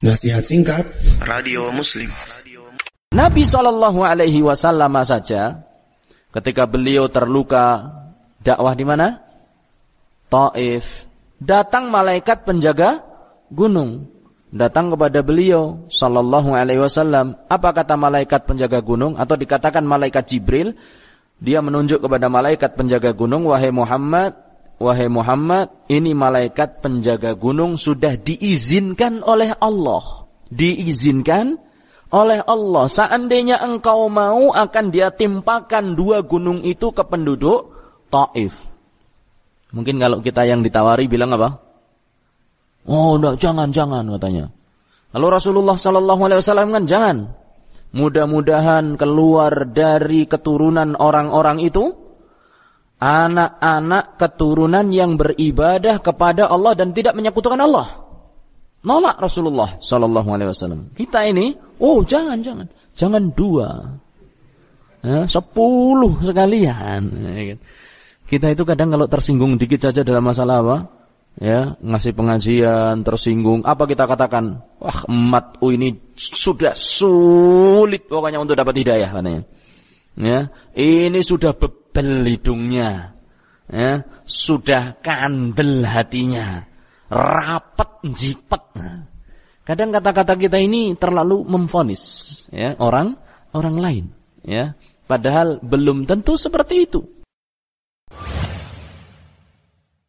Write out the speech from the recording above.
Nasihat singkat Radio Muslim Nabi Shallallahu Alaihi Wasallam saja ketika beliau terluka dakwah di mana? Taif. Datang malaikat penjaga gunung. Datang kepada beliau Shallallahu Alaihi Wasallam. Apa kata malaikat penjaga gunung? Atau dikatakan malaikat Jibril? Dia menunjuk kepada malaikat penjaga gunung, wahai Muhammad, Wahai Muhammad, ini malaikat penjaga gunung sudah diizinkan oleh Allah. Diizinkan oleh Allah. Seandainya engkau mau akan dia timpakan dua gunung itu ke penduduk Taif. Mungkin kalau kita yang ditawari bilang apa? Oh, enggak, jangan, jangan katanya. Lalu Rasulullah Sallallahu Alaihi Wasallam kan jangan. Mudah-mudahan keluar dari keturunan orang-orang itu anak-anak keturunan yang beribadah kepada Allah dan tidak menyekutukan Allah. Nolak Rasulullah Sallallahu Alaihi Wasallam. Kita ini, oh jangan jangan, jangan dua, ya, sepuluh sekalian. Ya kan? Kita itu kadang kalau tersinggung dikit saja dalam masalah apa, ya ngasih pengajian tersinggung, apa kita katakan? Wah emat, oh ini sudah sulit pokoknya untuk dapat hidayah katanya. Ya, ini sudah bebel hidungnya. Ya, sudah kandel hatinya. Rapet jipet. Kadang kata-kata kita ini terlalu memfonis ya, orang orang lain, ya. Padahal belum tentu seperti itu.